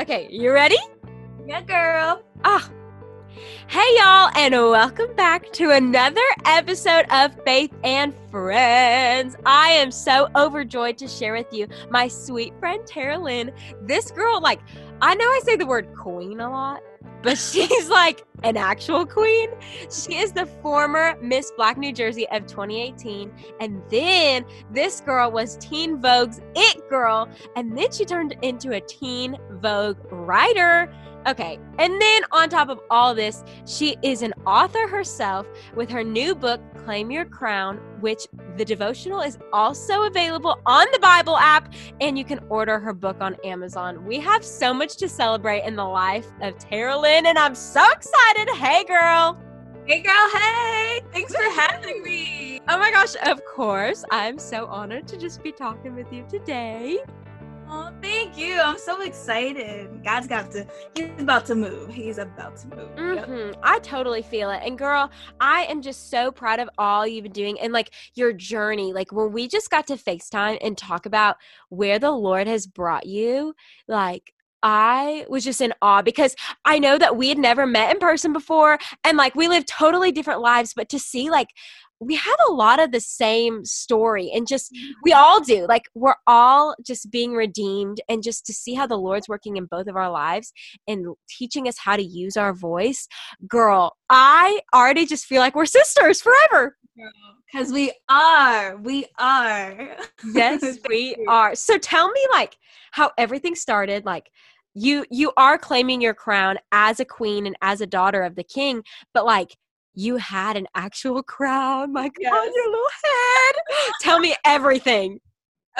Okay, you ready? Yeah, girl. Ah. Hey, y'all, and welcome back to another episode of Faith and Friends. I am so overjoyed to share with you my sweet friend Tarah-Lynn. This girl, like, I know I say the word queen a lot, but she's like an actual queen. She is the former Miss Black New Jersey of 2018. And then this girl was Teen Vogue's It Girl. And then she turned into a Teen Vogue writer. Okay, and then on top of all this, she is an author herself with her new book, Claim Your Crown, which the devotional is also available on the Bible app, and you can order her book on Amazon. We have so much to celebrate in the life of Tarah-Lynn, and I'm so excited. Hey, girl. Hey, girl. Hey. Thanks for having me. Oh my gosh, of course. I'm so honored to just be talking with you today. Oh, thank you. I'm so excited. God's got to, he's about to move. He's about to move. Mm-hmm. Yep. I totally feel it. And girl, I am just so proud of all you've been doing and like your journey. Like when we just got to FaceTime and talk about where the Lord has brought you, like I was just in awe because I know that we had never met in person before and like we live totally different lives, but to see like we have a lot of the same story and just we mm-hmm. all do like we're all just being redeemed and just to see how the lord's working in both of our lives and teaching us how to use our voice. Girl i already just feel like we're sisters forever. Because we are we are. Yes we are. So tell me like how everything started like you you are claiming your crown as a queen and as a daughter of the king but like you had an actual crown. My yes. God, your little head. Tell me everything.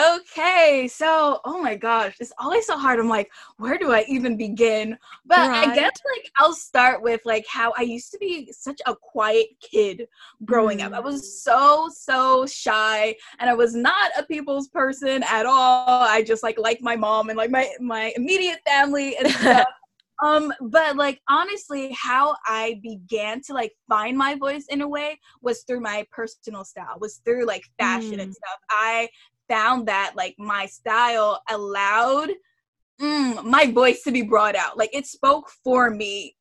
Okay, so oh my gosh, it's always so hard. I'm like, where do I even begin? But right. I guess like I'll start with like how I used to be such a quiet kid growing mm. up. I was mm. so so shy, and I was not a people's person at all. I just like like my mom and like my my immediate family and stuff. Um, but like honestly, how I began to like find my voice in a way was through my personal style, was through like fashion mm. and stuff. I found that like my style allowed mm, my voice to be brought out. Like it spoke for me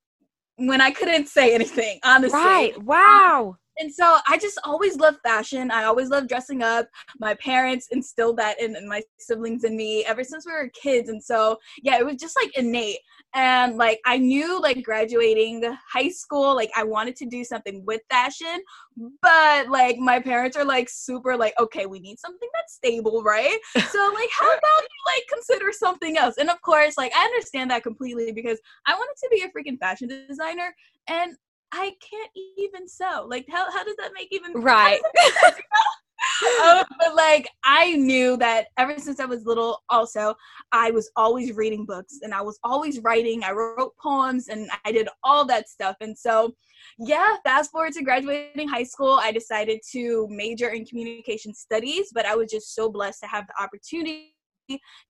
when I couldn't say anything, honestly. Right. Wow. And so I just always loved fashion. I always loved dressing up. My parents instilled that in, in my siblings and me ever since we were kids. And so, yeah, it was just like innate and like i knew like graduating high school like i wanted to do something with fashion but like my parents are like super like okay we need something that's stable right so like how about you like consider something else and of course like i understand that completely because i wanted to be a freaking fashion designer and i can't even sew like how, how does that make even right um, but like I knew that ever since I was little, also, I was always reading books and I was always writing. I wrote poems and I did all that stuff. And so, yeah, fast forward to graduating high school, I decided to major in communication studies, but I was just so blessed to have the opportunity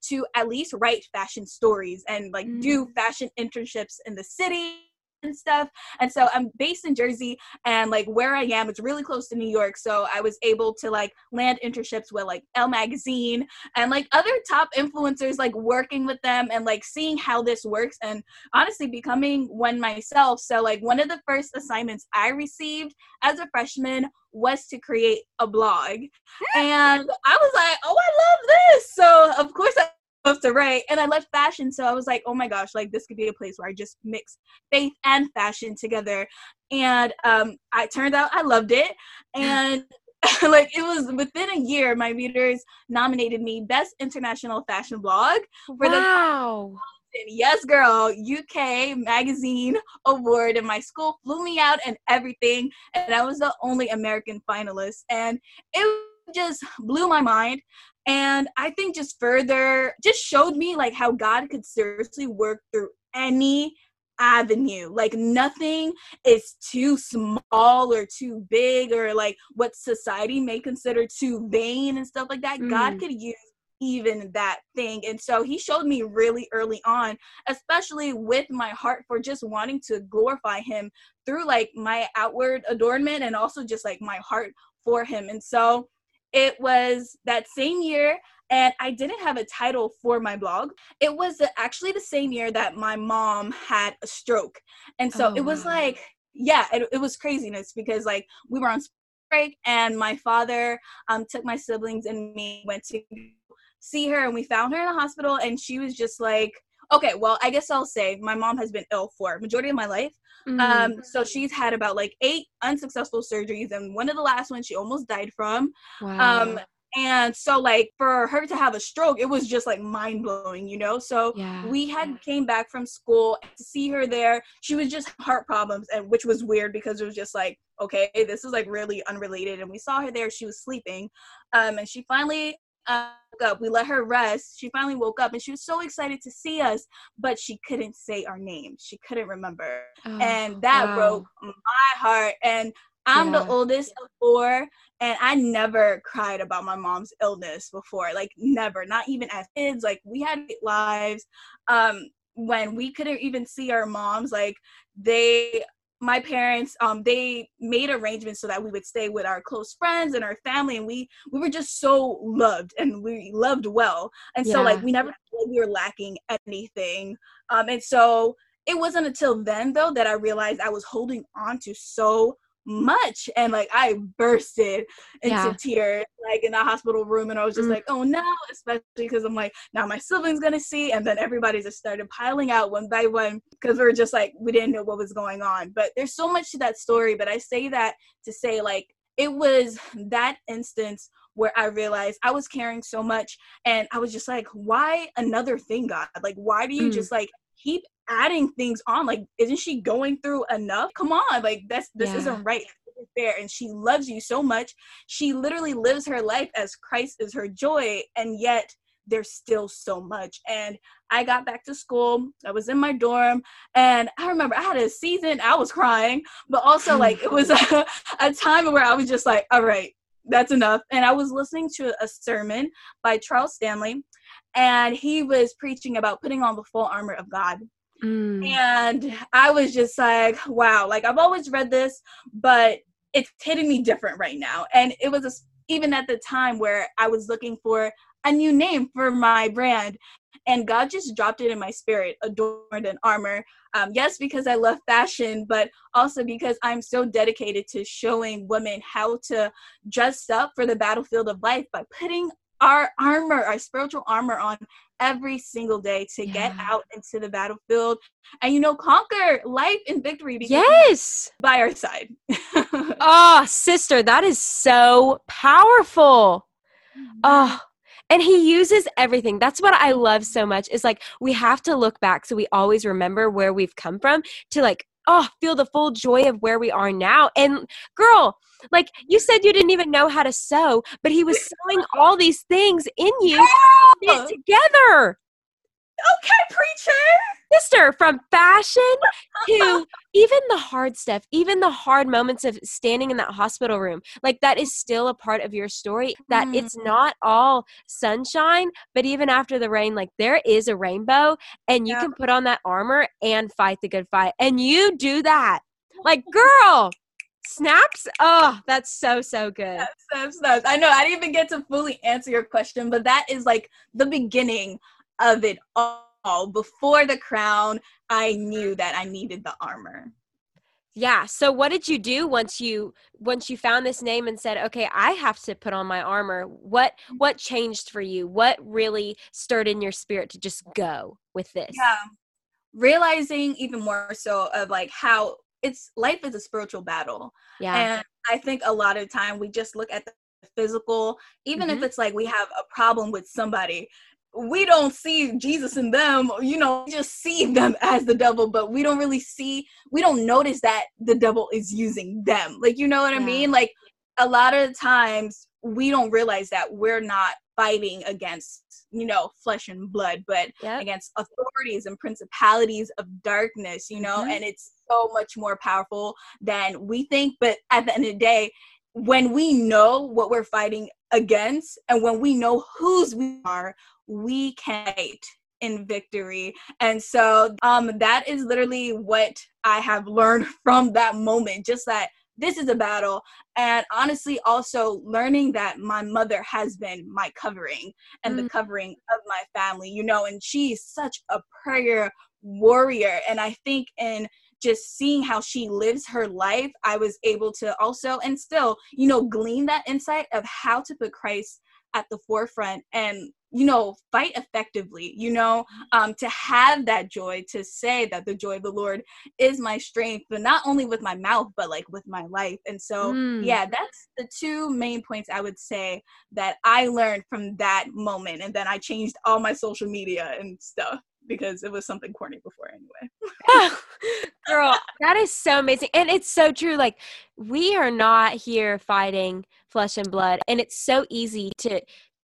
to at least write fashion stories and like mm. do fashion internships in the city and stuff. And so I'm based in Jersey and like where I am, it's really close to New York. So I was able to like land internships with like Elle Magazine and like other top influencers, like working with them and like seeing how this works and honestly becoming one myself. So like one of the first assignments I received as a freshman was to create a blog. And I was like, oh, I love this. So of course I supposed to write and i left fashion so i was like oh my gosh like this could be a place where i just mix faith and fashion together and um i turned out i loved it and like it was within a year my readers nominated me best international fashion blog for wow. the yes girl uk magazine award and my school flew me out and everything and i was the only american finalist and it just blew my mind and i think just further just showed me like how god could seriously work through any avenue like nothing is too small or too big or like what society may consider too vain and stuff like that mm. god could use even that thing. And so he showed me really early on, especially with my heart for just wanting to glorify him through like my outward adornment and also just like my heart for him. And so it was that same year and I didn't have a title for my blog. It was actually the same year that my mom had a stroke. And so Oh, it was wow. like, yeah, it, it was craziness because like we were on break and my father um, took my siblings and me went to see her and we found her in the hospital and she was just like, okay, well, I guess I'll say my mom has been ill for majority of my life. Mm. Um, so she's had about like eight unsuccessful surgeries and one of the last ones she almost died from. wow. Um, and so like for her to have a stroke, it was just like mind blowing, you know. So yeah. we had came back from school to see her there. She was just heart problems, and which was weird because it was just like, okay, this is like really unrelated. And we saw her there; she was sleeping, um, and she finally up. We let her rest. She finally woke up, and she was so excited to see us, but she couldn't say our name. She couldn't remember, Oh, and that wow. broke my heart. And I'm Yeah. the oldest of four, and I never cried about my mom's illness before. Like never, not even as kids. Like we had lives. Um, when we couldn't even see our moms, like they my parents um they made arrangements so that we would stay with our close friends and our family and we we were just so loved and we loved well. And so like we never felt we were lacking anything. Um and so it wasn't until then though that i realized i was holding on to so much. And like i bursted into Yeah. tears like in the hospital room. And i was just Mm. like oh no especially because i'm like now my siblings gonna see. And then everybody just started piling out one by one because we were just like we didn't know what was going on. But there's so much to that story. But i say that to say like it was that instance where i realized i was caring so much. And i was just like why another thing god? Like why do you Mm. just like keep adding things on like isn't she going through enough? Come on like that's this Yeah. isn't right fair and she loves you so much. She literally lives her life as christ is her joy and yet there's still so much. And i got back to school i was in my dorm and i remember i had a season i was crying but also like it was a, a time where i was just like all right that's enough. And i was listening to a sermon by charles stanley and he was preaching about putting on the full armor of god Mm. and I was just like, wow, like I've always read this, but it's hitting me different right now. And it was a even at the time where I was looking for a new name for my brand. And God just dropped it in my spirit, adorned in armor. Um, yes, because I love fashion, but also because I'm so dedicated to showing women how to dress up for the battlefield of life by putting our armor, our spiritual armor on every single day to get out into the battlefield and you know conquer life in victory because Yes. by our side. Oh, sister, that is so powerful. Oh, and he uses everything. That's what I love so much is like we have to look back so we always remember where we've come from to like, oh, feel the full joy of where we are now. And girl, like you said you didn't even know how to sew, but he was sewing all these things in you together. Okay, preacher. Sister, from fashion to even the hard stuff, even the hard moments of standing in that hospital room, like that is still a part of your story. That Mm. it's not all sunshine, but even after the rain, like there is a rainbow, and you Yeah. can put on that armor and fight the good fight. And you do that. Like, girl, snaps. Oh, that's so, so good. That's, that's- I know I didn't even get to fully answer your question, but that is like the beginning of it all. Oh, before the crown, I knew that I needed the armor. Yeah. So what did you do once you once you found this name and said, "Okay, I have to put on my armor." What what changed for you? What really stirred in your spirit to just go with this? Yeah. Realizing even more so of like how it's life is a spiritual battle. Yeah. And I think a lot of time we just look at the physical, even if Mhm. it's like we have a problem with somebody, we don't see Jesus in them, you know, we just see them as the devil, but we don't really see, we don't notice that the devil is using them. Like, you know what I mean? Like, a lot of times we don't realize that we're not fighting against, you know, flesh and blood, but Yep. against authorities and principalities of darkness, you know, Mhm. and it's so much more powerful than we think. But at the end of the day, when we know what we're fighting against and when we know whose we are, we can fight in victory. And so um that is literally what I have learned from that moment. Just that this is a battle. And honestly, also learning that my mother has been my covering and mm. the covering of my family, you know, and she's such a prayer warrior. And I think in just seeing how she lives her life, I was able to also and still, you know, glean that insight of how to put Christ at the forefront and you know fight effectively you know um to have that joy to say that the joy of the lord is my strength but not only with my mouth but like with my life and so mm. yeah that's the two main points i would say that i learned from that moment and then i changed all my social media and stuff because it was something corny before anyway. Girl, that is so amazing. And it's so true. Like, we are not here fighting flesh and blood. And it's so easy to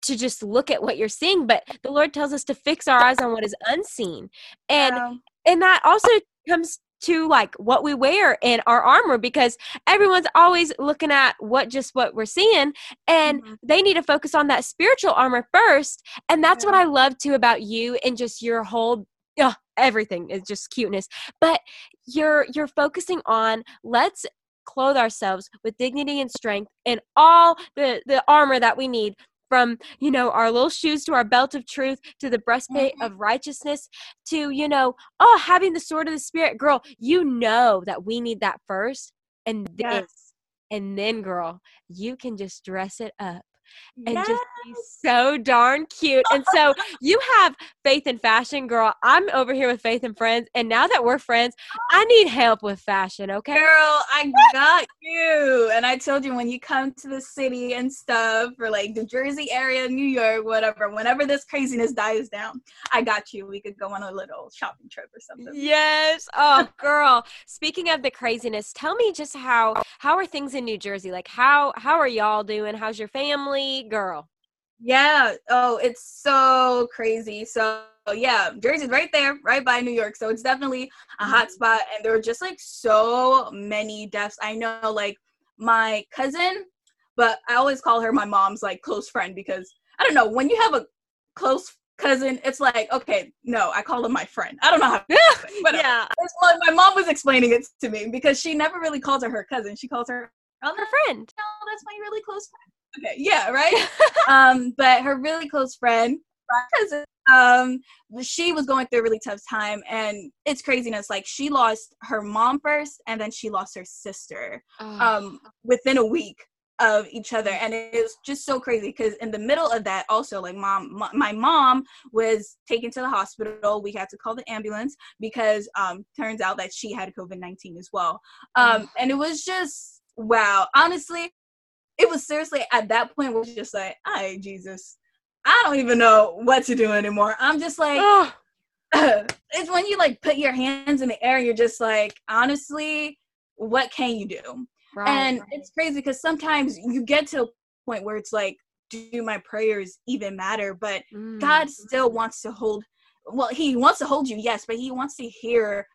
to just look at what you're seeing but the lord tells us to fix our eyes on what is unseen and and that also comes to like what we wear in our armor because everyone's always looking at what just what we're seeing and mm-hmm. they need to focus on that spiritual armor first and that's yeah. what i love too about you and just your whole uh, everything is just cuteness but you're you're focusing on let's clothe ourselves with dignity and strength and all the the armor that we need from you know our little shoes to our belt of truth to the breastplate mm-hmm. of righteousness to you know oh having the sword of the spirit girl you know that we need that first and yes. and then girl you can just dress it up and yes. just be so darn cute. And so you have faith in fashion, girl. I'm over here with Faith and Friends. And now that we're friends, I need help with fashion, okay? Girl, I got you. And I told you when you come to the city and stuff, or like the Jersey area, New York, whatever, whenever this craziness dies down, I got you. We could go on a little shopping trip or something. Yes. Oh, girl. Speaking of the craziness, tell me just how how are things in New Jersey? Like how how are y'all doing? How's your family? Girl. Yeah. Oh, it's so crazy. So yeah, Jersey's right there, right by New York. So it's definitely a hot mm-hmm. spot. And there were just like so many deaths. I know like my cousin, but I always call her my mom's like close friend because I don't know, when you have a close cousin, it's like, okay, no, I call him my friend. I don't know how but yeah. my mom was explaining it to me because she never really calls her her cousin. She calls her her friend. Oh, that's my really close friend okay, yeah, right. um, but her really close friend, cousin, um, she was going through a really tough time, and it's craziness. Like she lost her mom first, and then she lost her sister, oh. um, within a week of each other and it was just so crazy because in the middle of that also like mom my mom was taken to the hospital we had to call the ambulance because um turns out that she had covid-19 as well um and it was just wow honestly it was seriously at that point was just like, "Hi, Jesus, I don't even know what to do anymore." I'm just like, oh. it's when you like put your hands in the air. You're just like, honestly, what can you do? Right, and right. it's crazy because sometimes you get to a point where it's like, do my prayers even matter? But mm. God still wants to hold. Well, He wants to hold you, yes, but He wants to hear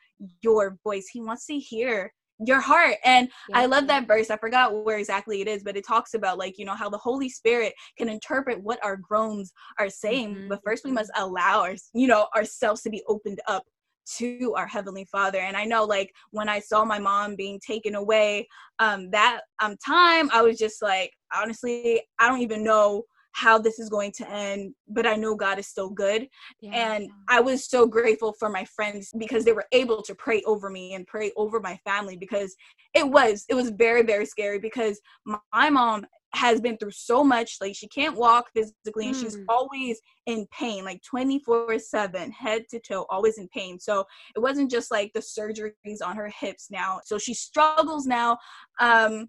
your voice. He wants to hear your heart and yeah. i love that verse i forgot where exactly it is but it talks about like you know how the holy spirit can interpret what our groans are saying mm-hmm. but first we must mm-hmm. allow our you know ourselves to be opened up to our heavenly father and i know like when i saw my mom being taken away um that um time i was just like honestly i don't even know how this is going to end, but I know God is still good. Yeah. And I was so grateful for my friends because they were able to pray over me and pray over my family because it was it was very very scary because my mom has been through so much like she can't walk physically and mm. she's always in pain like 24 7 head to toe always in pain so it wasn't just like the surgeries on her hips now so she struggles now um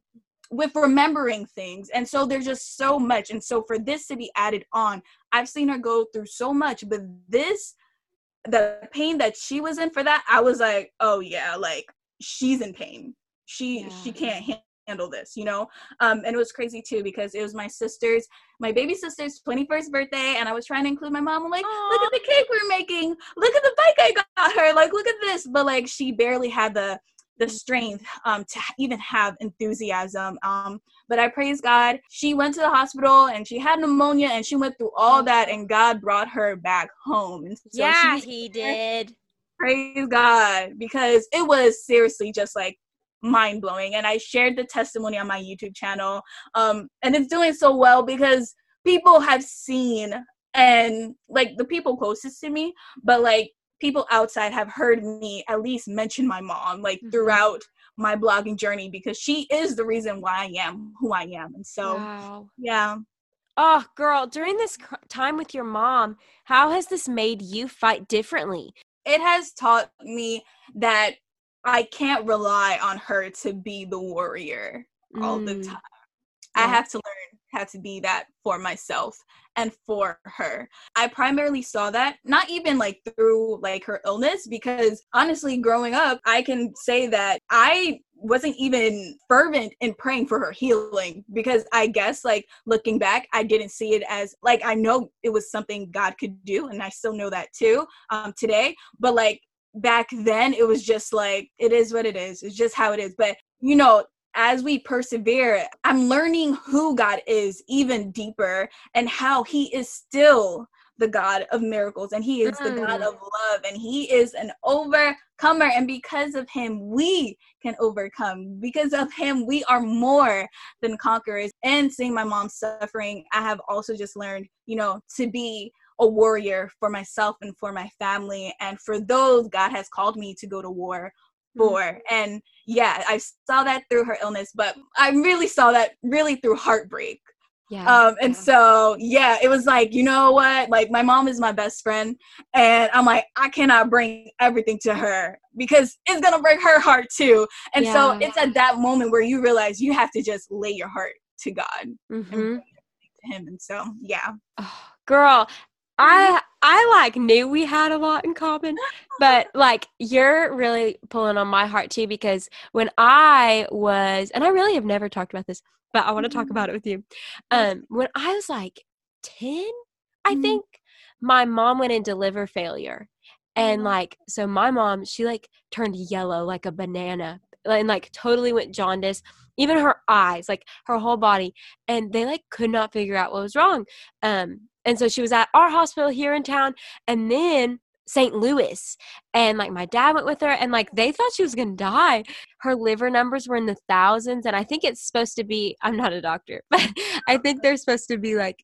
with remembering things. And so there's just so much. And so for this to be added on, I've seen her go through so much, but this, the pain that she was in for that, I was like, oh yeah, like she's in pain. She yeah. she can't handle this, you know? Um, and it was crazy too because it was my sister's, my baby sister's 21st birthday, and I was trying to include my mom. I'm like, Aww. look at the cake we're making, look at the bike I got her, like, look at this. But like, she barely had the the strength um, to even have enthusiasm. Um, but I praise God. She went to the hospital and she had pneumonia and she went through all that, and God brought her back home. So yeah, He did. Praise God because it was seriously just like mind blowing. And I shared the testimony on my YouTube channel. Um, and it's doing so well because people have seen and like the people closest to me, but like people outside have heard me at least mention my mom like mm-hmm. throughout my blogging journey because she is the reason why I am who I am. And so, wow. yeah. Oh, girl, during this time with your mom, how has this made you fight differently? It has taught me that I can't rely on her to be the warrior mm. all the mm. time. Yeah. I have to how to be that for myself and for her. I primarily saw that not even like through like her illness because honestly growing up I can say that I wasn't even fervent in praying for her healing because I guess like looking back I didn't see it as like I know it was something God could do and I still know that too um today but like back then it was just like it is what it is it's just how it is but you know as we persevere, I'm learning who God is even deeper and how He is still the God of miracles and He is mm. the God mm. of love and He is an overcomer. And because of Him, we can overcome. Because of Him, we are more than conquerors. And seeing my mom suffering, I have also just learned, you know, to be a warrior for myself and for my family. And for those God has called me to go to war for. Mm-hmm. And yeah, I saw that through her illness, but I really saw that really through heartbreak. Yeah. Um, and yeah. so yeah, it was like, you know what? Like my mom is my best friend. And I'm like, I cannot bring everything to her because it's gonna break her heart too. And yeah. so it's at that moment where you realize you have to just lay your heart to God mm-hmm. and to him. And so yeah. Oh, girl, I I like knew we had a lot in common, but like you're really pulling on my heart too because when I was and I really have never talked about this, but I want to talk about it with you. Um when I was like 10, I mm-hmm. think my mom went into liver failure. And mm-hmm. like so my mom, she like turned yellow like a banana and like totally went jaundice even her eyes like her whole body and they like could not figure out what was wrong um and so she was at our hospital here in town and then St. Louis. And like my dad went with her and like they thought she was going to die. Her liver numbers were in the thousands. And I think it's supposed to be, I'm not a doctor, but I think they're supposed to be like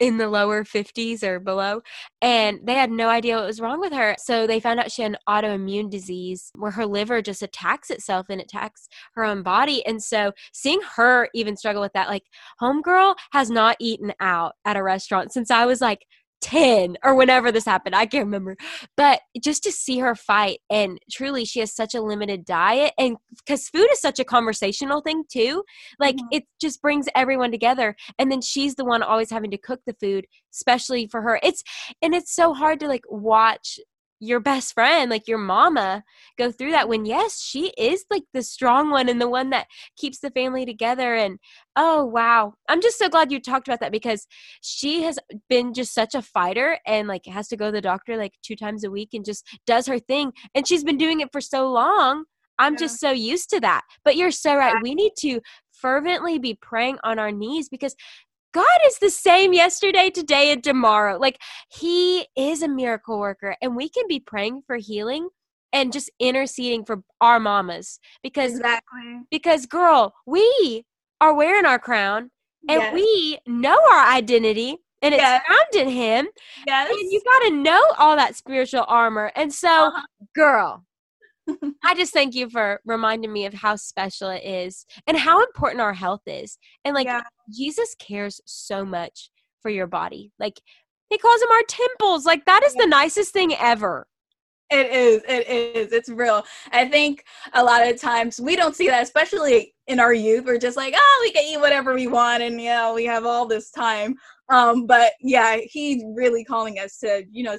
in the lower 50s or below and they had no idea what was wrong with her. So they found out she had an autoimmune disease where her liver just attacks itself and attacks her own body. And so seeing her even struggle with that like homegirl has not eaten out at a restaurant since i was like 10 or whenever this happened. I can't remember. But just to see her fight, and truly, she has such a limited diet. And because food is such a conversational thing, too, like mm-hmm. it just brings everyone together. And then she's the one always having to cook the food, especially for her. It's, and it's so hard to like watch your best friend, like your mama, go through that when, yes, she is like the strong one and the one that keeps the family together. And oh, wow. I'm just so glad you talked about that because she has been just such a fighter and like has to go to the doctor like two times a week and just does her thing. And she's been doing it for so long. I'm yeah. just so used to that. But you're so right. We need to fervently be praying on our knees because God is the same yesterday, today, and tomorrow. Like He is a miracle worker, and we can be praying for healing and just interceding for our mamas because exactly because girl, we are wearing our crown and yes. we know our identity and it's yes. found in Him. Yes, and you got to know all that spiritual armor. And so, uh-huh. girl, I just thank you for reminding me of how special it is and how important our health is. And like yeah. Jesus cares so much for your body. Like he calls them our temples. Like that is yeah. the nicest thing ever. It is. It is. It's real. I think a lot of times we don't see that, especially in our youth. We're just like, oh, we can eat whatever we want, and you know, we have all this time. Um, but yeah, he's really calling us to, you know,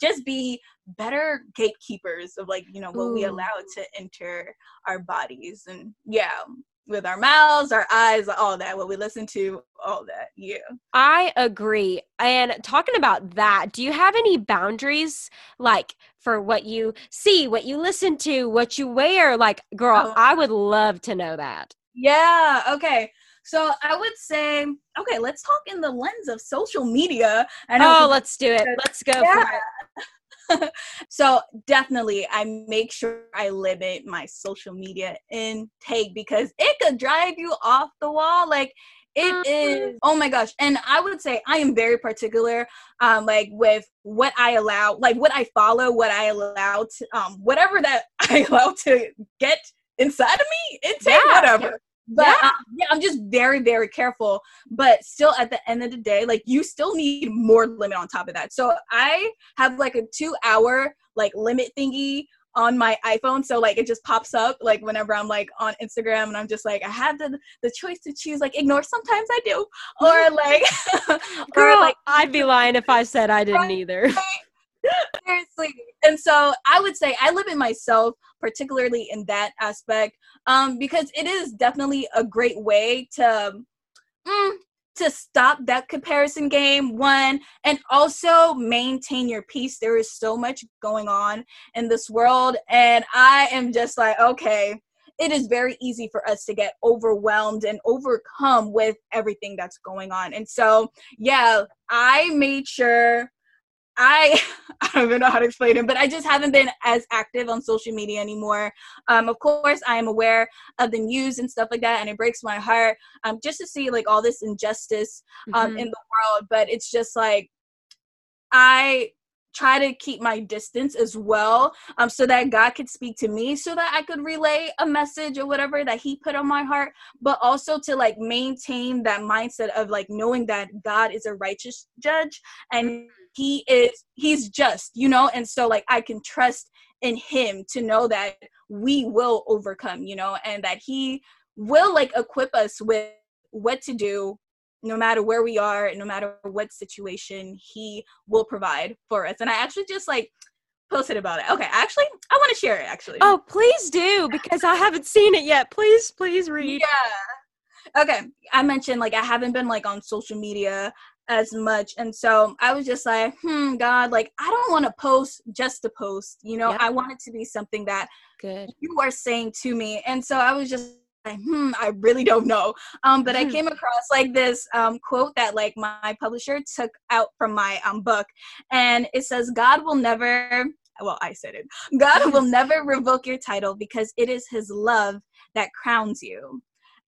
just be better gatekeepers of like you know what Ooh. we allow to enter our bodies and yeah with our mouths our eyes all that what we listen to all that yeah i agree and talking about that do you have any boundaries like for what you see what you listen to what you wear like girl oh. i would love to know that yeah okay so I would say, okay, let's talk in the lens of social media. oh, let's do it. Let's go. Yeah. so definitely I make sure I limit my social media intake because it could drive you off the wall. Like it Mm-hmm. is oh my gosh. And I would say I am very particular um like with what I allow, like what I follow, what I allow to um whatever that I allow to get inside of me, intake, Yeah. whatever. But Yeah. um, yeah, I'm just very, very careful. But still, at the end of the day, like you still need more limit on top of that. So I have like a two hour like limit thingy on my iPhone. So like it just pops up like whenever I'm like on Instagram and I'm just like I have the the choice to choose like ignore. Sometimes I do, or like, Girl, or like I'd be lying if I said I didn't either. seriously. And so i would say i limit myself particularly in that aspect um because it is definitely a great way to mm, to stop that comparison game one and also maintain your peace. There is so much going on in this world and i am just like okay it is very easy for us to get overwhelmed and overcome with everything that's going on. And so yeah i made sure I I don't even know how to explain it, but I just haven't been as active on social media anymore. Um, of course, I am aware of the news and stuff like that, and it breaks my heart um, just to see like all this injustice um, Mhm. in the world. But it's just like I try to keep my distance as well, um, so that God could speak to me, so that I could relay a message or whatever that He put on my heart, but also to like maintain that mindset of like knowing that God is a righteous judge and he is he's just you know and so like i can trust in him to know that we will overcome you know and that he will like equip us with what to do no matter where we are and no matter what situation he will provide for us and i actually just like posted about it okay actually i want to share it actually Oh, please do because I haven't seen it yet. Please, please read. Yeah. Okay. I mentioned like I haven't been like on social media as much. And so I was just like, hmm, God, like I don't want to post just to post. You know, Yep. I want it to be something that Good. you are saying to me. And so I was just like, hmm, I really don't know. Um, but I Mhm. came across like this um quote that like my publisher took out from my um book. And it says, God will never well, I said it. God will never revoke your title because it is his love that crowns you.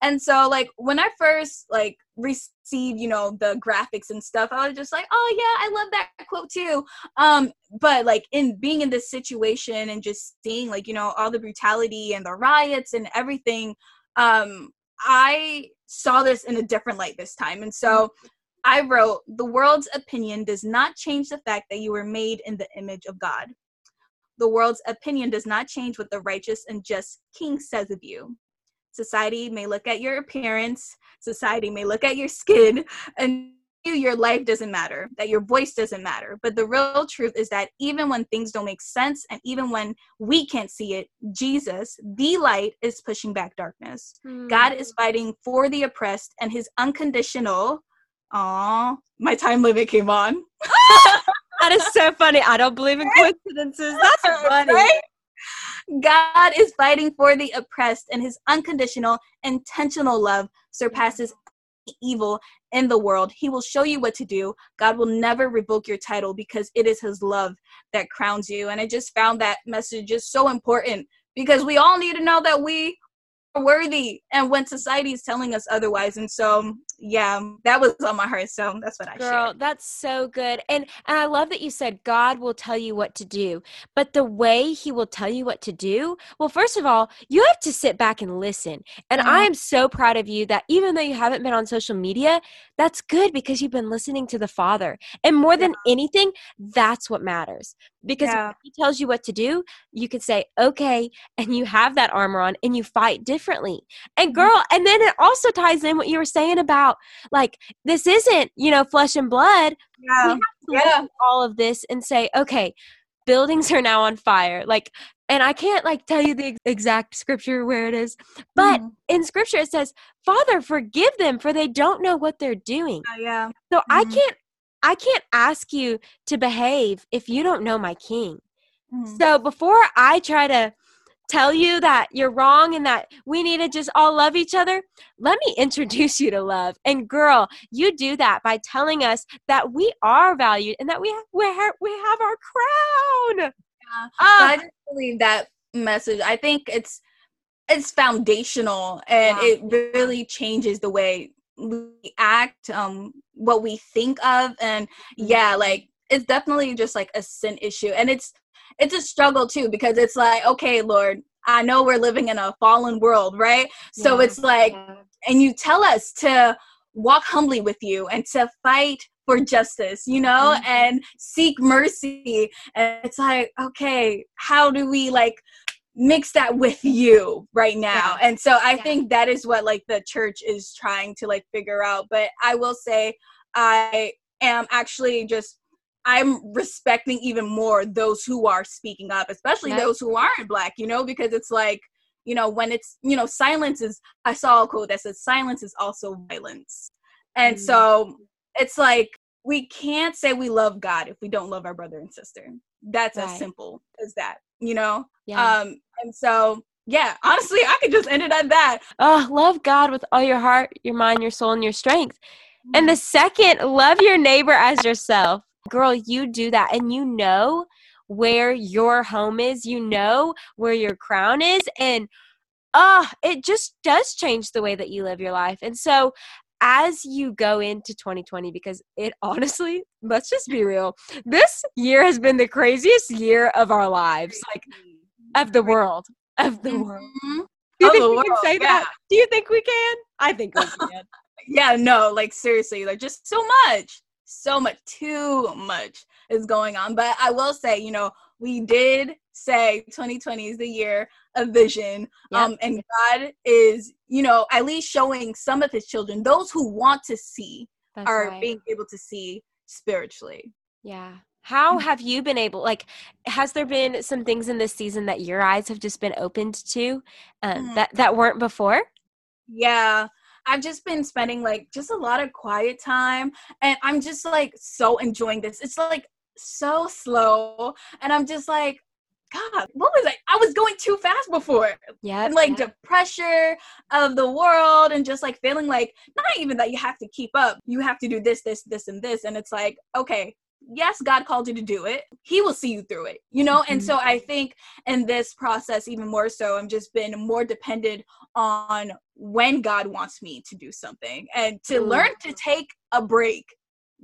And so like when I first like received, you know, the graphics and stuff, I was just like, "Oh yeah, I love that quote too." Um but like in being in this situation and just seeing like, you know, all the brutality and the riots and everything, um I saw this in a different light this time. And so I wrote, "The world's opinion does not change the fact that you were made in the image of God." The world's opinion does not change what the righteous and just king says of you. Society may look at your appearance, society may look at your skin, and you, your life doesn't matter, that your voice doesn't matter. But the real truth is that even when things don't make sense and even when we can't see it, Jesus, the light, is pushing back darkness. Hmm. God is fighting for the oppressed and his unconditional. Aw, my time limit came on. That is so funny. I don't believe in coincidences. That's funny. Right? God is fighting for the oppressed, and his unconditional, intentional love surpasses evil in the world. He will show you what to do. God will never revoke your title because it is his love that crowns you. And I just found that message just so important because we all need to know that we are worthy and when society is telling us otherwise. And so, yeah, that was on my heart. So that's what I Girl, shared. that's so good. And and I love that you said God will tell you what to do. But the way he will tell you what to do, well, first of all, you have to sit back and listen. And I Mhm. am so proud of you that even though you haven't been on social media, that's good because you've been listening to the Father. And more than anything, that's what matters. Because Yeah. he tells you what to do, you can say, okay, and you have that armor on and you fight differently. And Mhm. girl, and then it also ties in what you were saying about like this isn't, you know, flesh and blood. Yeah. Yeah. all of this and say, okay, buildings are now on fire. Like, and I can't like tell you the exact scripture where it is, but Mhm. in scripture it says, Father, forgive them for they don't know what they're doing. Uh, yeah. So I Mhm. can't, I can't ask you to behave if you don't know my king. Mhm. So before I try to tell you that you're wrong and that we need to just all love each other, let me introduce you to love. And girl, you do that by telling us that we are valued and that we have, we have, we have our crown. Oh. I just believe that message. I think it's it's foundational and yeah. it really changes the way we act, um, what we think of, and mm-hmm. yeah, like it's definitely just like a sin issue, and it's it's a struggle too because it's like, okay, Lord, I know we're living in a fallen world, right? Yeah. So it's like, and you tell us to walk humbly with you and to fight for justice, you know, mm-hmm. and seek mercy. And it's like, okay, how do we like mix that with you right now? Yeah. And so I yeah. think that is what like the church is trying to like figure out. But I will say, I am actually just I'm respecting even more those who are speaking up, especially those who aren't black, you know, because it's like, you know, when it's, you know, silence is, I saw a quote that says silence is also violence. And mm-hmm. so it's like, we can't say we love God if we don't love our brother and sister. That's right. as simple as that, you know? Yeah. Um, and so, yeah, honestly, I could just end it at that. Oh, love God with all your heart, your mind, your soul, and your strength. And the mm-hmm. second, love your neighbor as yourself. Girl, you do that and you know where your home is, you know where your crown is. And uh, it just does change the way that you live your life. And so as you go into 2020 because it honestly let's just be real this year has been the craziest year of our lives like of the world of the mm-hmm. world do you think we can say yeah. that do you think we can i think we can yeah no like seriously like just so much so much too much is going on. But i will say you know we did say 2020 is the year of vision. Yep. um and god is you know at least showing some of his children those who want to see That's are right. being able to see spiritually. Yeah. How have you been able like has there been some things in this season that your eyes have just been opened to um, mm. that that weren't before? Yeah I've just been spending like just a lot of quiet time and I'm just like so enjoying this. It's like so slow and I'm just like God, what was I? I was going too fast before. Yeah. And like the pressure of the world and just like feeling like not even that you have to keep up. You have to do this, this, this, and this. And it's like, okay, yes, God called you to do it. He will see you through it, you know? Mm-hmm. And so I think in this process, even more so, I'm just been more dependent on when God wants me to do something and to mm-hmm. learn to take a break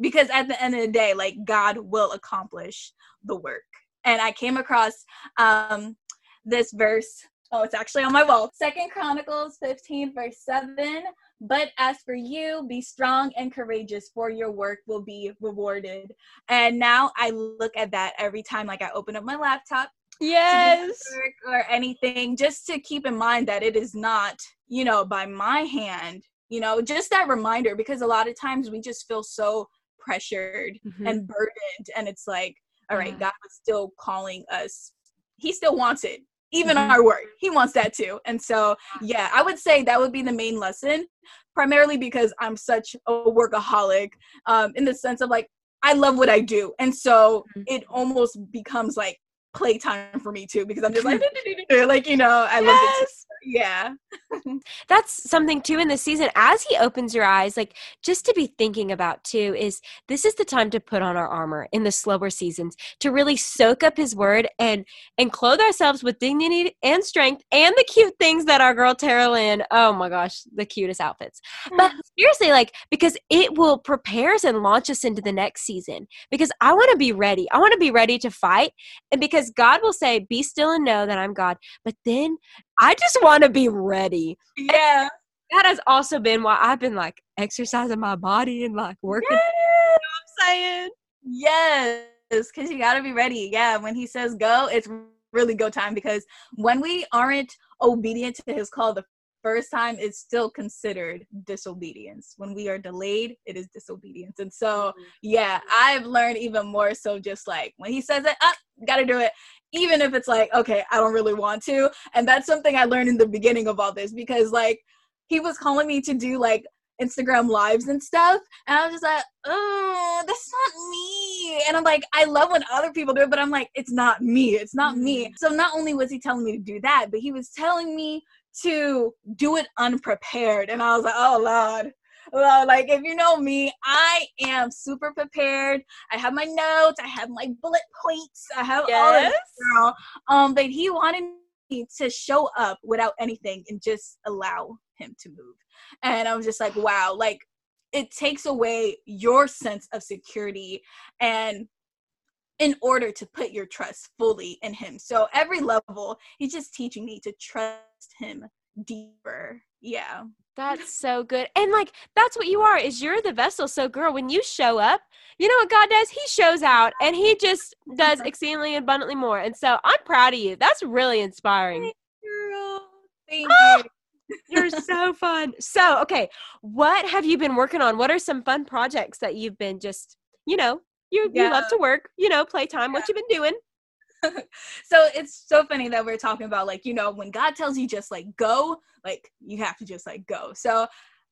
because at the end of the day, like God will accomplish the work and I came across um, this verse. Oh, it's actually on my wall. Second Chronicles 15, verse 7. But as for you, be strong and courageous, for your work will be rewarded. And now I look at that every time, like I open up my laptop. Yes. Or anything, just to keep in mind that it is not, you know, by my hand, you know, just that reminder, because a lot of times we just feel so pressured mm-hmm. and burdened. And it's like, all right, yeah. God is still calling us. He still wants it, even mm-hmm. our work. He wants that too. And so, yeah, I would say that would be the main lesson, primarily because I'm such a workaholic um, in the sense of like, I love what I do. And so mm-hmm. it almost becomes like playtime for me too because I'm just like, like you know, I yes. love it. Yeah. That's something too in the season as he opens your eyes, like just to be thinking about too is this is the time to put on our armor in the slower seasons to really soak up his word and and clothe ourselves with dignity and strength and the cute things that our girl Tarah-Lynn, oh my gosh, the cutest outfits. But seriously, like because it will prepare us and launch us into the next season. Because I want to be ready. I want to be ready to fight. And because God will say, Be still and know that I'm God. But then I just want to be ready. Yeah. And that has also been why I've been like exercising my body and like working. Yes. You know I'm saying? Yes. Because you got to be ready. Yeah. When he says go, it's really go time because when we aren't obedient to his call the first time, it's still considered disobedience. When we are delayed, it is disobedience. And so, mm-hmm. yeah, I've learned even more so just like when he says it, up, oh, gotta do it even if it's like, okay, I don't really want to. And that's something I learned in the beginning of all this because like he was calling me to do like Instagram lives and stuff. And I was just like, oh, that's not me. And I'm like, I love when other people do it, but I'm like, it's not me. It's not me. Mm-hmm. So not only was he telling me to do that, but he was telling me to do it unprepared. And I was like, oh, Lord. well, like if you know me, I am super prepared. I have my notes, I have my bullet points, I have yes. all of this, girl. Um, but he wanted me to show up without anything and just allow him to move. And I was just like, wow, like it takes away your sense of security and in order to put your trust fully in him. So every level, he's just teaching me to trust him deeper. Yeah. That's so good. And like that's what you are is you're the vessel. So girl, when you show up, you know what God does? He shows out and he just does exceedingly abundantly more. And so I'm proud of you. That's really inspiring. Thank you. Thank oh, you. you're so fun. So, okay, what have you been working on? What are some fun projects that you've been just, you know, you yeah. you love to work, you know, playtime, yeah. what you've been doing? so it's so funny that we're talking about like you know when god tells you just like go like you have to just like go so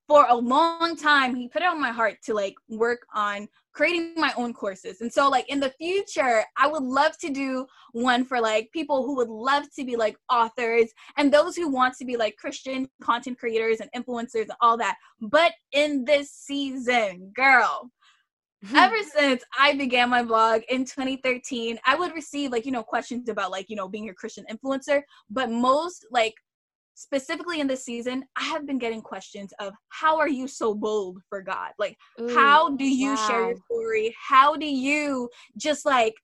for a long time he put it on my heart to like work on creating my own courses and so like in the future i would love to do one for like people who would love to be like authors and those who want to be like christian content creators and influencers and all that but in this season girl ever since I began my blog in 2013, I would receive like, you know, questions about like, you know, being a Christian influencer, but most like specifically in this season, I have been getting questions of how are you so bold for God? Like, Ooh, how do you wow. share your story? How do you just like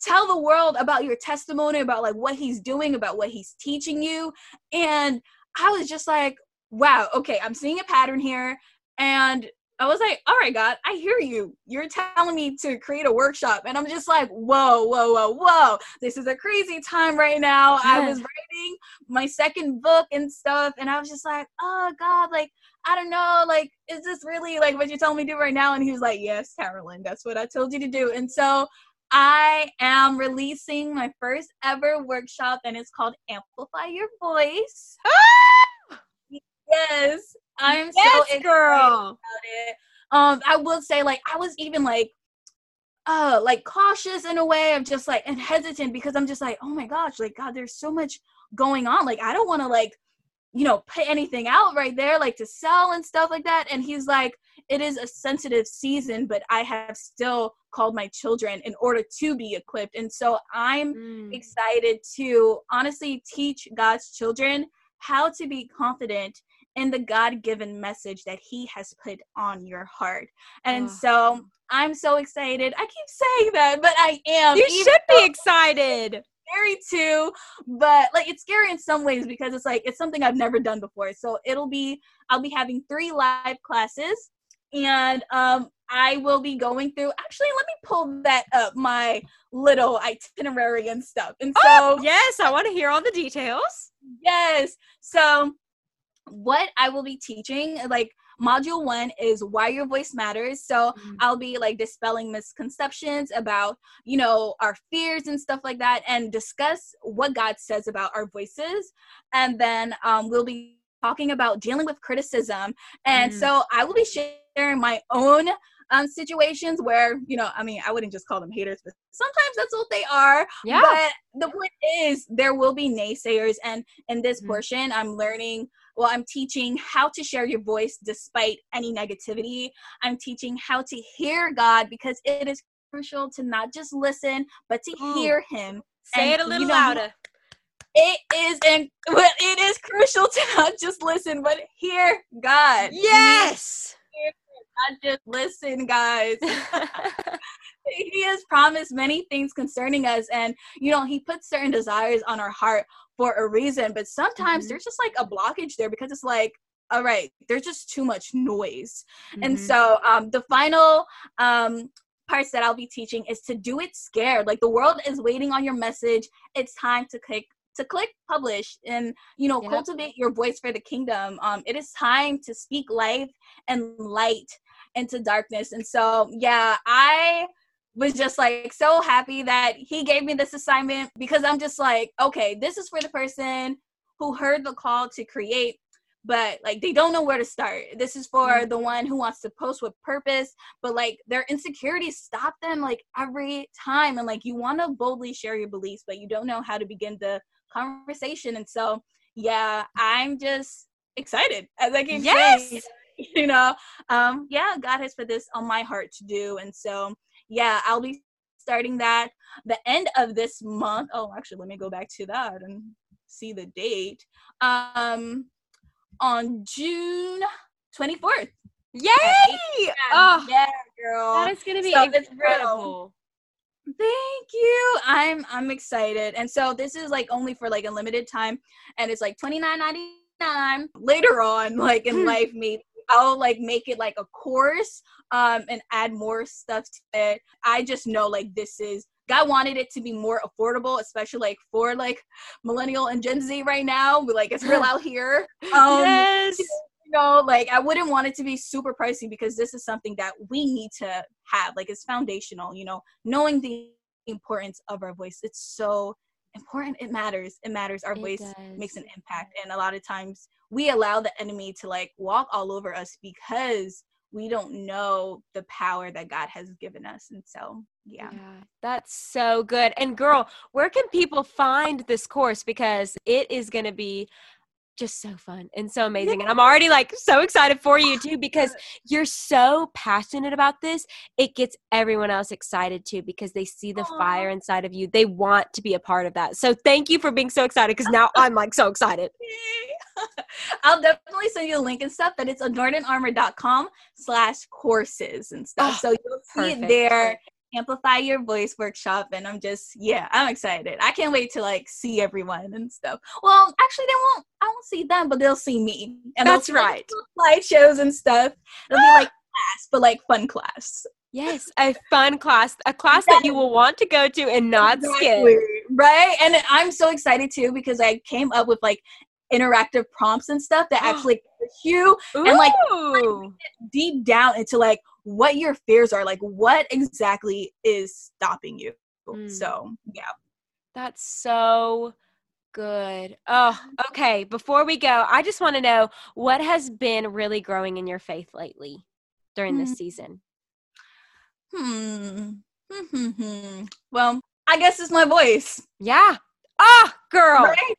tell the world about your testimony, about like what he's doing, about what he's teaching you? And I was just like, wow, okay, I'm seeing a pattern here. And I was like, all right, God, I hear you. You're telling me to create a workshop. And I'm just like, whoa, whoa, whoa, whoa. This is a crazy time right now. I was writing my second book and stuff. And I was just like, oh, God, like, I don't know. Like, is this really like what you're telling me to do right now? And he was like, yes, Tarah-Lynn, that's what I told you to do. And so I am releasing my first ever workshop, and it's called Amplify Your Voice. Ah! Yes, I'm yes, so excited girl. about it. Um, I will say, like, I was even like, uh, like cautious in a way of just like and hesitant because I'm just like, oh my gosh, like God, there's so much going on. Like, I don't want to like, you know, put anything out right there, like to sell and stuff like that. And he's like, it is a sensitive season, but I have still called my children in order to be equipped. And so I'm mm. excited to honestly teach God's children how to be confident in the God given message that He has put on your heart. And oh. so I'm so excited. I keep saying that, but I am. You should be excited. Scary too, but like it's scary in some ways because it's like it's something I've never done before. So it'll be I'll be having three live classes, and um, I will be going through. Actually, let me pull that up my little itinerary and stuff. And so, oh, yes, I want to hear all the details. Yes. So what I will be teaching, like module one is why your voice matters. So mm-hmm. I'll be like dispelling misconceptions about, you know, our fears and stuff like that and discuss what God says about our voices. And then um, we'll be talking about dealing with criticism. And mm-hmm. so I will be sharing my own um, situations where you know i mean i wouldn't just call them haters but sometimes that's what they are yeah but the point is there will be naysayers and in this mm-hmm. portion i'm learning well, I'm teaching how to share your voice despite any negativity. I'm teaching how to hear God because it is crucial to not just listen, but to Ooh. hear Him. Say and, it a little you know, louder. It is, and well, it is crucial to not just listen, but hear God. Yes. Not just listen, guys. he has promised many things concerning us and you know he puts certain desires on our heart for a reason but sometimes mm-hmm. there's just like a blockage there because it's like all right there's just too much noise mm-hmm. and so um the final um parts that I'll be teaching is to do it scared. Like the world is waiting on your message. It's time to click to click publish and you know yep. cultivate your voice for the kingdom. Um it is time to speak life and light into darkness. And so yeah, I was just like so happy that he gave me this assignment because I'm just like, okay, this is for the person who heard the call to create, but like they don't know where to start. This is for mm-hmm. the one who wants to post with purpose, but like their insecurities stop them like every time. And like you want to boldly share your beliefs, but you don't know how to begin the conversation. And so, yeah, I'm just excited as I keep yes. saying you know, um, yeah, God has put this on my heart to do. And so, yeah, I'll be starting that the end of this month. Oh, actually, let me go back to that and see the date. Um, on June 24th. Yay! Oh, yeah, girl. that is going to be So incredible. Thank you. I'm I'm excited. And so this is like only for like a limited time and it's like twenty nine ninety nine. Later on, like in Hmm. life, maybe I'll like make it like a course um and add more stuff to it. I just know like this is God wanted it to be more affordable, especially like for like millennial and Gen Z right now. Like it's real out here. Um yes. you know, like I wouldn't want it to be super pricey because this is something that we need to have. Like it's foundational, you know, knowing the importance of our voice. It's so important. It matters. It matters. Our It voice does. makes an impact. And a lot of times we allow the enemy to like walk all over us because we don't know the power that God has given us. And so, yeah. That's so good. And girl, where can people find this course? Because it is going to be just so fun and so amazing. And I'm already like so excited for you too because you're so passionate about this. It gets everyone else excited too because they see the Aw. fire inside of you. They want to be a part of that. So thank you for being so excited because now I'm like so excited. I'll definitely send you a link and stuff, but it's on adornedinarmor.com slash courses and stuff. Oh, so you'll see perfect. it there. Amplify your voice workshop. And I'm just, yeah, I'm excited. I can't wait to like see everyone and stuff. Well, actually they won't I won't see them, but they'll see me. And That's like, right. Slideshows and stuff. It'll be like class, but like fun class. Yes, a fun class, a class that you will want to go to and not Exactly, skip. Right? And I'm so excited too because I came up with like interactive prompts and stuff that actually you And, like, deep down into like what your fears are, like what exactly is stopping you. Mm. So yeah. That's so good. Oh, okay. Before we go, I just want to know what has been really growing in your faith lately during this Hmm. season. Hmm. Hmm, hmm, hmm. Well, I guess it's my voice. Yeah. Ah, girl. Right?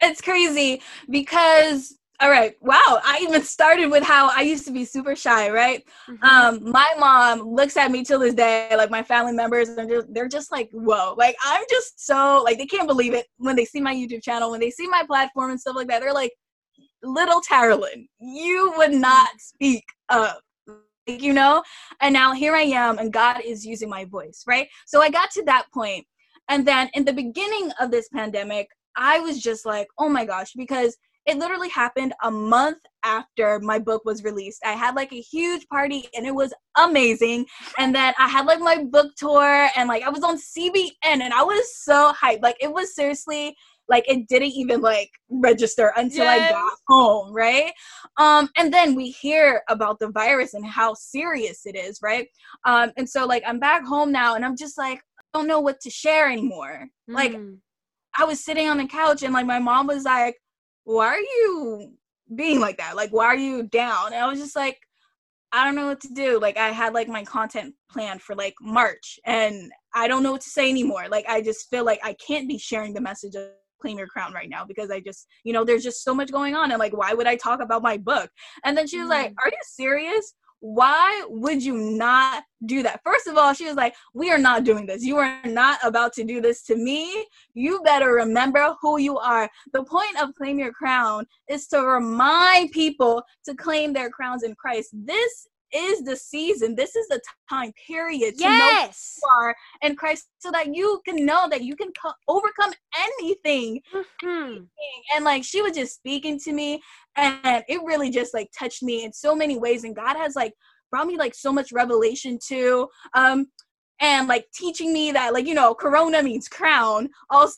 It's crazy because all right, wow, I even started with how I used to be super shy, right? Mhm. um my mom looks at me till this day like my family members and they're, they're just like whoa. Like i'm just so like they can't believe it when they see my youtube channel when they see my platform and stuff like that. They're like little Tarah-Lynn, you would not speak up. Like, you know? And now here i am and god is using my voice right? So i got to that point. And then in the beginning of this pandemic i was just like oh my gosh because it literally happened a month after my book was released. I had like a huge party and it was amazing. And then I had like my book tour and like I was on CBN and I was so hyped. Like it was seriously like it didn't even like register until I got home, right? Um and then we hear about the virus and how serious it is, right? Um and so like I'm back home now and I'm just like I don't know what to share anymore. Like Mm. I was sitting on the couch and like my mom was like, Why are you being like that? Like, why are you down? And I was just like, I don't know what to do. Like, I had like my content planned for like March and I don't know what to say anymore. Like, I just feel like I can't be sharing the message of claim your crown right now because I just, you know, there's just so much going on. And like, why would I talk about my book? And then she was like, Mm. Are you serious? Why would you not do that? First of all, she was like, We are not doing this. You are not about to do this to me. You better remember who you are. The point of Claim Your Crown is to remind people to claim their crowns in Christ. This is the season, this is the time period to know Yes. who you are in Christ so that you can know that you can co- overcome anything Mhm. and like she was just speaking to me and it really just like touched me in so many ways and god has like brought me like so much revelation too um and like teaching me that like you know corona means crown also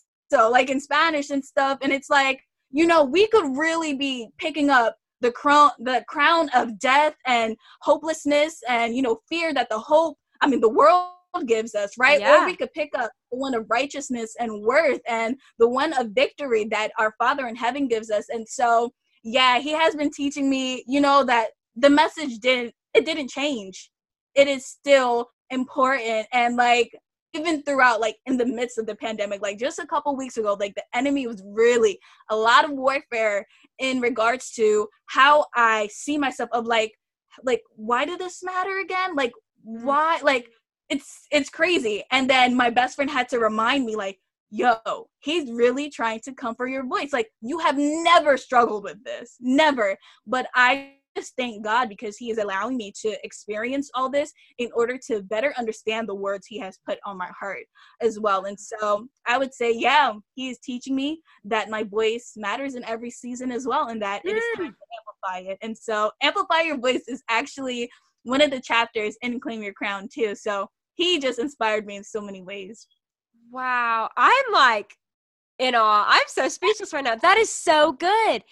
like in spanish and stuff and it's like you know we could really be picking up the crown the crown of death and hopelessness and you know fear that the hope i mean the world gives us right? Yeah. or we could pick up the one of righteousness and worth and the one of victory that our father in heaven gives us. And so yeah he has been teaching me you know that the message didn't it didn't change. It is still important. And like even throughout like in the midst of the pandemic like just a couple weeks ago like the enemy was really a lot of warfare in regards to how i see myself of like like why did this matter again? Like mm-hmm. why like it's it's crazy. And then my best friend had to remind me like yo he's really trying to comfort your voice. Like you have never struggled with this. Never. But i just thank God because He is allowing me to experience all this in order to better understand the words He has put on my heart as well. And so I would say, yeah, He is teaching me that my voice matters in every season as well, and that it is time to amplify it. And so, amplify your voice is actually one of the chapters in Claim Your Crown, too. So, He just inspired me in so many ways. Wow. I'm like, in awe. I'm so speechless right now. That is so good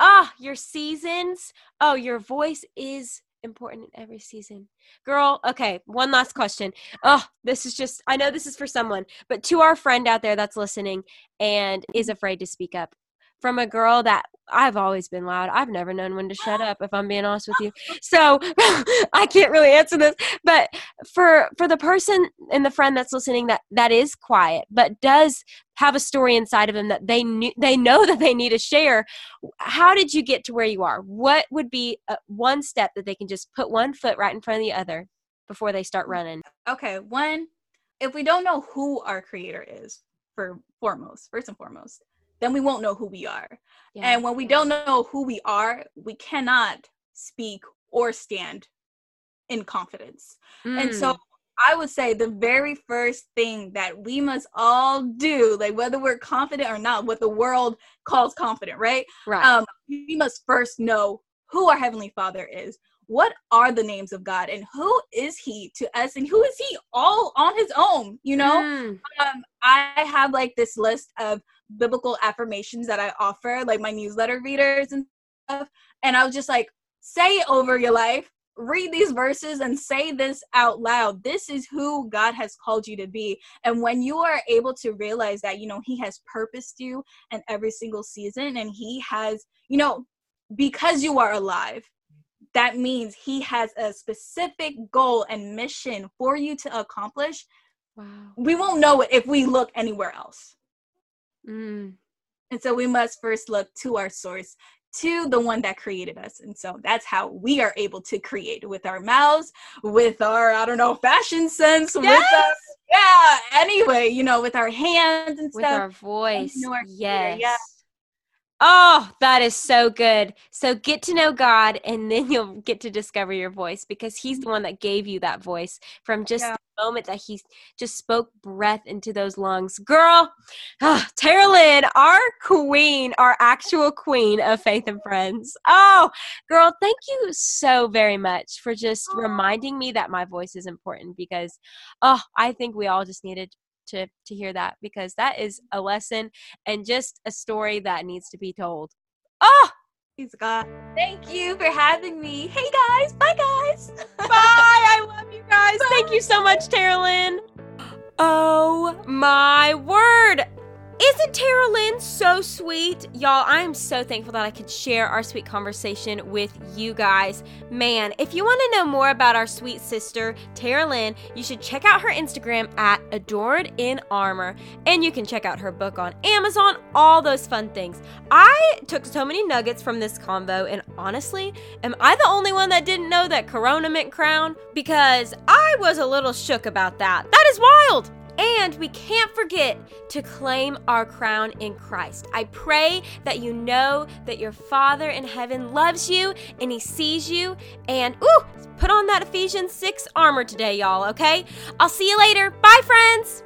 ah, your seasons. Oh, your voice is important in every season. Girl, okay, one last question. Oh, this is just, I know this is for someone, but to our friend out there that's listening and is afraid to speak up, from a girl that I've always been loud. I've never known when to shut up if I'm being honest with you. So I can't really answer this. But for for the person and the friend that's listening that that is quiet but does have a story inside of them that they knew they know that they need to share, how did you get to where you are? What would be a, one step that they can just put one foot right in front of the other before they start running? Okay, one if we don't know who our creator is for foremost, first and foremost, then we won't know who we are. Yeah. And when we don't know who we are, we cannot speak or stand in confidence. Mm. And so mm. I would say the very first thing that we must all do, like whether we're confident or not, what the world calls confident, right? Right. Um, we must first know who our Heavenly Father is. What are the names of God and who is He to us and who is He all on His own? You know, mm. um, I have like this list of biblical affirmations that I offer, like my newsletter readers and stuff. And I was just like, say it over your life, read these verses and say this out loud. This is who God has called you to be. And when you are able to realize that, you know, He has purposed you in every single season and He has, you know, because you are alive, that means He has a specific goal and mission for you to accomplish. Wow. We won't know it if we look anywhere else. Mm. And so we must first look to our source, to the one that created us. And so that's how we are able to create with our mouths, with our, I don't know, fashion sense, yes! with our, yeah, anyway, you know, with our hands and with stuff. With our voice. You know, our yes. Yeah. Oh, that is so good. So get to know God and then you'll get to discover your voice because He's the one that gave you that voice from just yeah. Moment that He just spoke breath into those lungs. Girl, oh, Tarah-Lynn, our queen, our actual queen of Faith and Friends. Oh, girl, thank you so very much for just reminding me that my voice is important because, oh, I think we all just needed to to hear that because that is a lesson and just a story that needs to be told. Oh, God. Thank you for having me. Hey guys, bye guys. bye. I love you guys. Bye. Thank you so much, Taryn. Oh my word. Isn't Tarah-Lynn so sweet? Y'all, I am so thankful that I could share our sweet conversation with you guys. Man, if you want to know more about our sweet sister, Tarah-Lynn, you should check out her Instagram at Adorned in Armor. And you can check out her book on Amazon, all those fun things. I took so many nuggets from this convo, and honestly, am I the only one that didn't know that Corona meant crown? Because I was a little shook about that. That is wild! And we can't forget to claim our crown in Christ. I pray that you know that your Father in heaven loves you and he sees you. And, ooh, put on that Ephesians 6 armor today, y'all, okay? I'll see you later. Bye, friends.